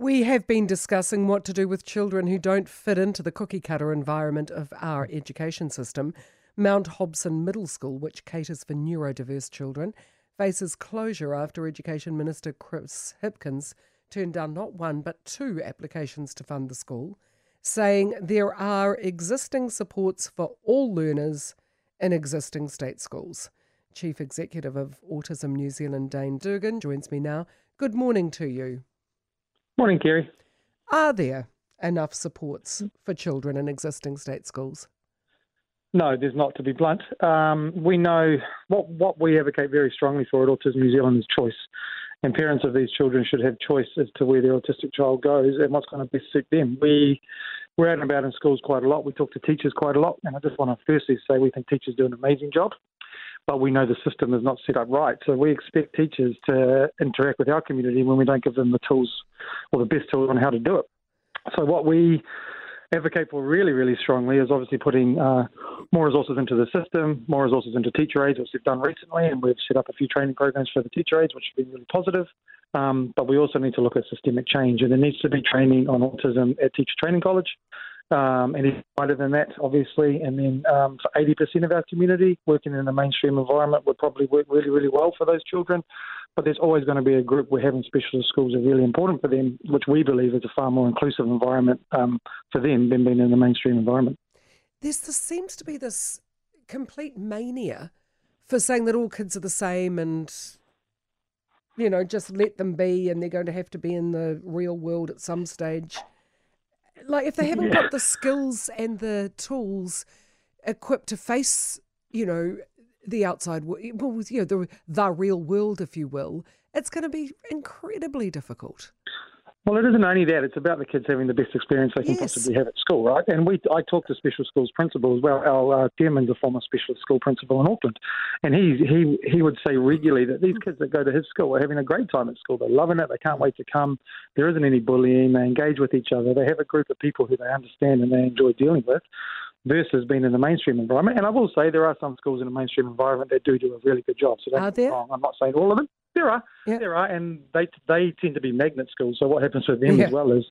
We have been discussing what to do with children who don't fit into the cookie cutter environment of our education system. Mount Hobson Middle School, which caters for neurodiverse children, faces closure after Education Minister Chris Hipkins turned down not one but two applications to fund the school, saying there are existing supports for all learners in existing state schools. Chief Executive of Autism New Zealand, Dane Dougan, joins me now. Good morning to you. Morning, Kerry. Are there enough supports for children in existing state schools? No, there's not, to be blunt. Um, we know what, what we advocate very strongly for at Autism New Zealand is choice. And parents of these children should have choice as to where their autistic child goes and what's going to best suit them. We, we're out and about in schools quite a lot. We talk to teachers quite a lot. And I just want to firstly say we think teachers do an amazing job but we know the system is not set up right. So we expect teachers to interact with our community when we don't give them the tools or the best tools on how to do it. So what we advocate for really, really strongly is obviously putting uh, more resources into the system, more resources into teacher aides, which we've done recently, and we've set up a few training programs for the teacher aides, which have been really positive. Um, but we also need to look at systemic change, and there needs to be training on autism at Teacher Training College um, and wider than that, obviously. And then um, for 80% of our community, working in a mainstream environment would probably work really, really well for those children. But there's always going to be a group where having specialist schools are really important for them, which we believe is a far more inclusive environment um, for them than being in the mainstream environment. There's, there seems to be this complete mania for saying that all kids are the same and you know just let them be and they're going to have to be in the real world at some stage like if they haven't yeah. got the skills and the tools equipped to face, you know, the outside world, well, you know, the the real world, if you will, it's going to be incredibly difficult. Well, it isn't only that; it's about the kids having the best experience they can yes. possibly have at school, right? And we, I talk to special schools principals. Well, our uh, chairman's a former special school principal in Auckland, and he he he would say regularly that these kids that go to his school are having a great time at school. They're loving it. They can't wait to come. There isn't any bullying. They engage with each other. They have a group of people who they understand and they enjoy dealing with versus being in the mainstream environment. And I will say there are some schools in the mainstream environment that do do a really good job. So are there? Wrong. I'm not saying all of them. There are, yeah. there are, and they they tend to be magnet schools. So what happens with them yeah. as well is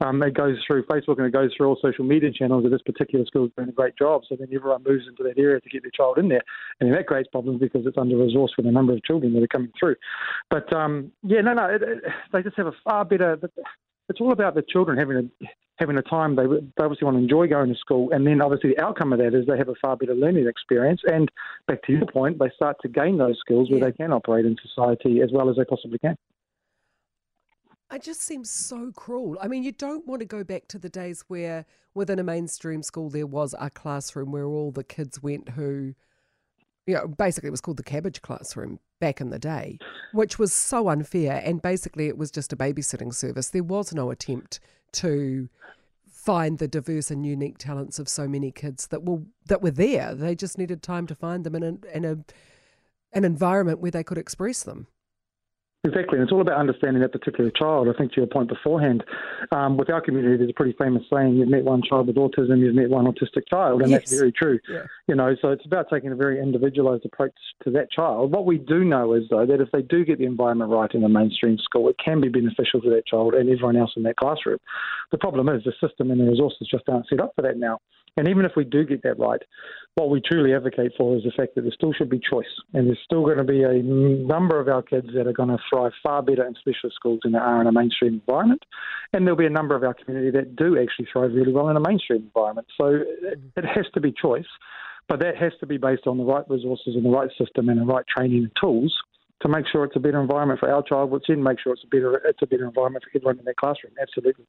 um, it goes through Facebook and it goes through all social media channels that this particular school is doing a great job. So then everyone moves into that area to get their child in there, and that creates problems because it's under resourced for the number of children that are coming through. But um, yeah, no, no, it, it, they just have a far better it's all about the children having a having a time they, they obviously want to enjoy going to school, and then obviously the outcome of that is they have a far better learning experience. And back to your point, they start to gain those skills where they can operate in society as well as they possibly can. It just seems so cruel. I mean, you don't want to go back to the days where within a mainstream school there was a classroom where all the kids went who you know, basically it was called the cabbage classroom back in the day, which was so unfair. And basically it was just a babysitting service. There was no attempt to find the diverse and unique talents of so many kids that were that were there. They just needed time to find them in a in a an environment where they could express them. Exactly, and it's all about understanding that particular child. I think to your point beforehand, um, with our community, there's a pretty famous saying: "You've met one child with autism, you've met one autistic child," and yes. that's very true. Yeah. You know, so it's about taking a very individualised approach to that child. What we do know is though that if they do get the environment right in a mainstream school, it can be beneficial to that child and everyone else in that classroom. The problem is the system and the resources just aren't set up for that now. And even if we do get that right, what we truly advocate for is the fact that there still should be choice. And there's still going to be a number of our kids that are going to thrive far better in specialist schools than they are in a mainstream environment. And there'll be a number of our community that do actually thrive really well in a mainstream environment. So it has to be choice, but that has to be based on the right resources and the right system and the right training and tools to make sure it's a better environment for our child, which then make sure it's a better it's a better environment for everyone in their classroom. Absolutely.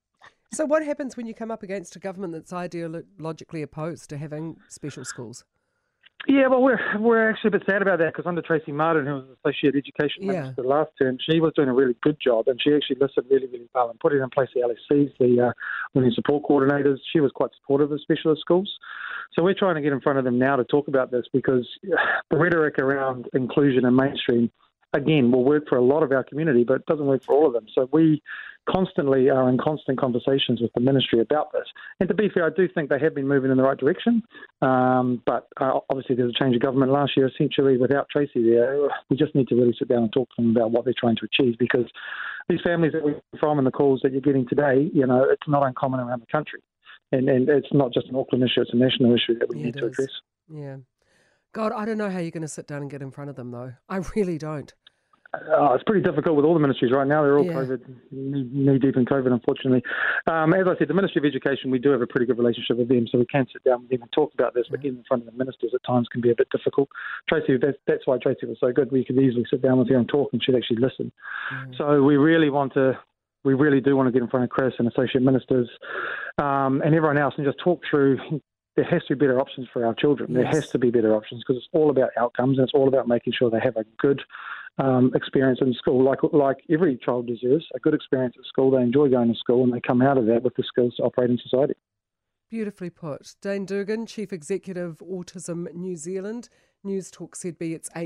So, what happens when you come up against a government that's ideologically opposed to having special schools? Yeah, well, we're we're actually a bit sad about that because under Tracey Martin, who was Associate Education yeah. Minister last term, she was doing a really good job and she actually listened really, really well and put it in place the LSCs, the uh, learning support coordinators. She was quite supportive of specialist schools. So we're trying to get in front of them now to talk about this because the rhetoric around inclusion and mainstream again, will work for a lot of our community, but it doesn't work for all of them. So we constantly are in constant conversations with the ministry about this. And to be fair, I do think they have been moving in the right direction. Um, but uh, obviously, there's a change of government last year. Essentially, without Tracey there, we just need to really sit down and talk to them about what they're trying to achieve because these families that we're from and the calls that you're getting today, you know, it's not uncommon around the country. And, and it's not just an Auckland issue, it's a national issue that we Yeah, need to is. address. Yeah. God, I don't know how you're going to sit down and get in front of them, though. I really don't. Uh, it's pretty difficult with all the ministries right now. They're all Yeah. COVID, knee, knee deep in COVID, unfortunately. Um, as I said, the Ministry of Education, we do have a pretty good relationship with them, so we can sit down with them and talk about this. But getting in front of the ministers at times can be a bit difficult. Tracey, that's, that's why Tracey was so good. We could easily sit down with her and talk, and she'd actually listen. Mm. So we really want to. We really do want to get in front of Chris and associate ministers um, and everyone else and just talk through. There has to be better options for our children. There has to be better options because it's all about outcomes and it's all about making sure they have a good um, experience in school, like like every child deserves a good experience at school. They enjoy going to school and they come out of that with the skills to operate in society. Beautifully put. Dane Dougan, Chief Executive, Autism New Zealand. News Talk ZB, it's 8.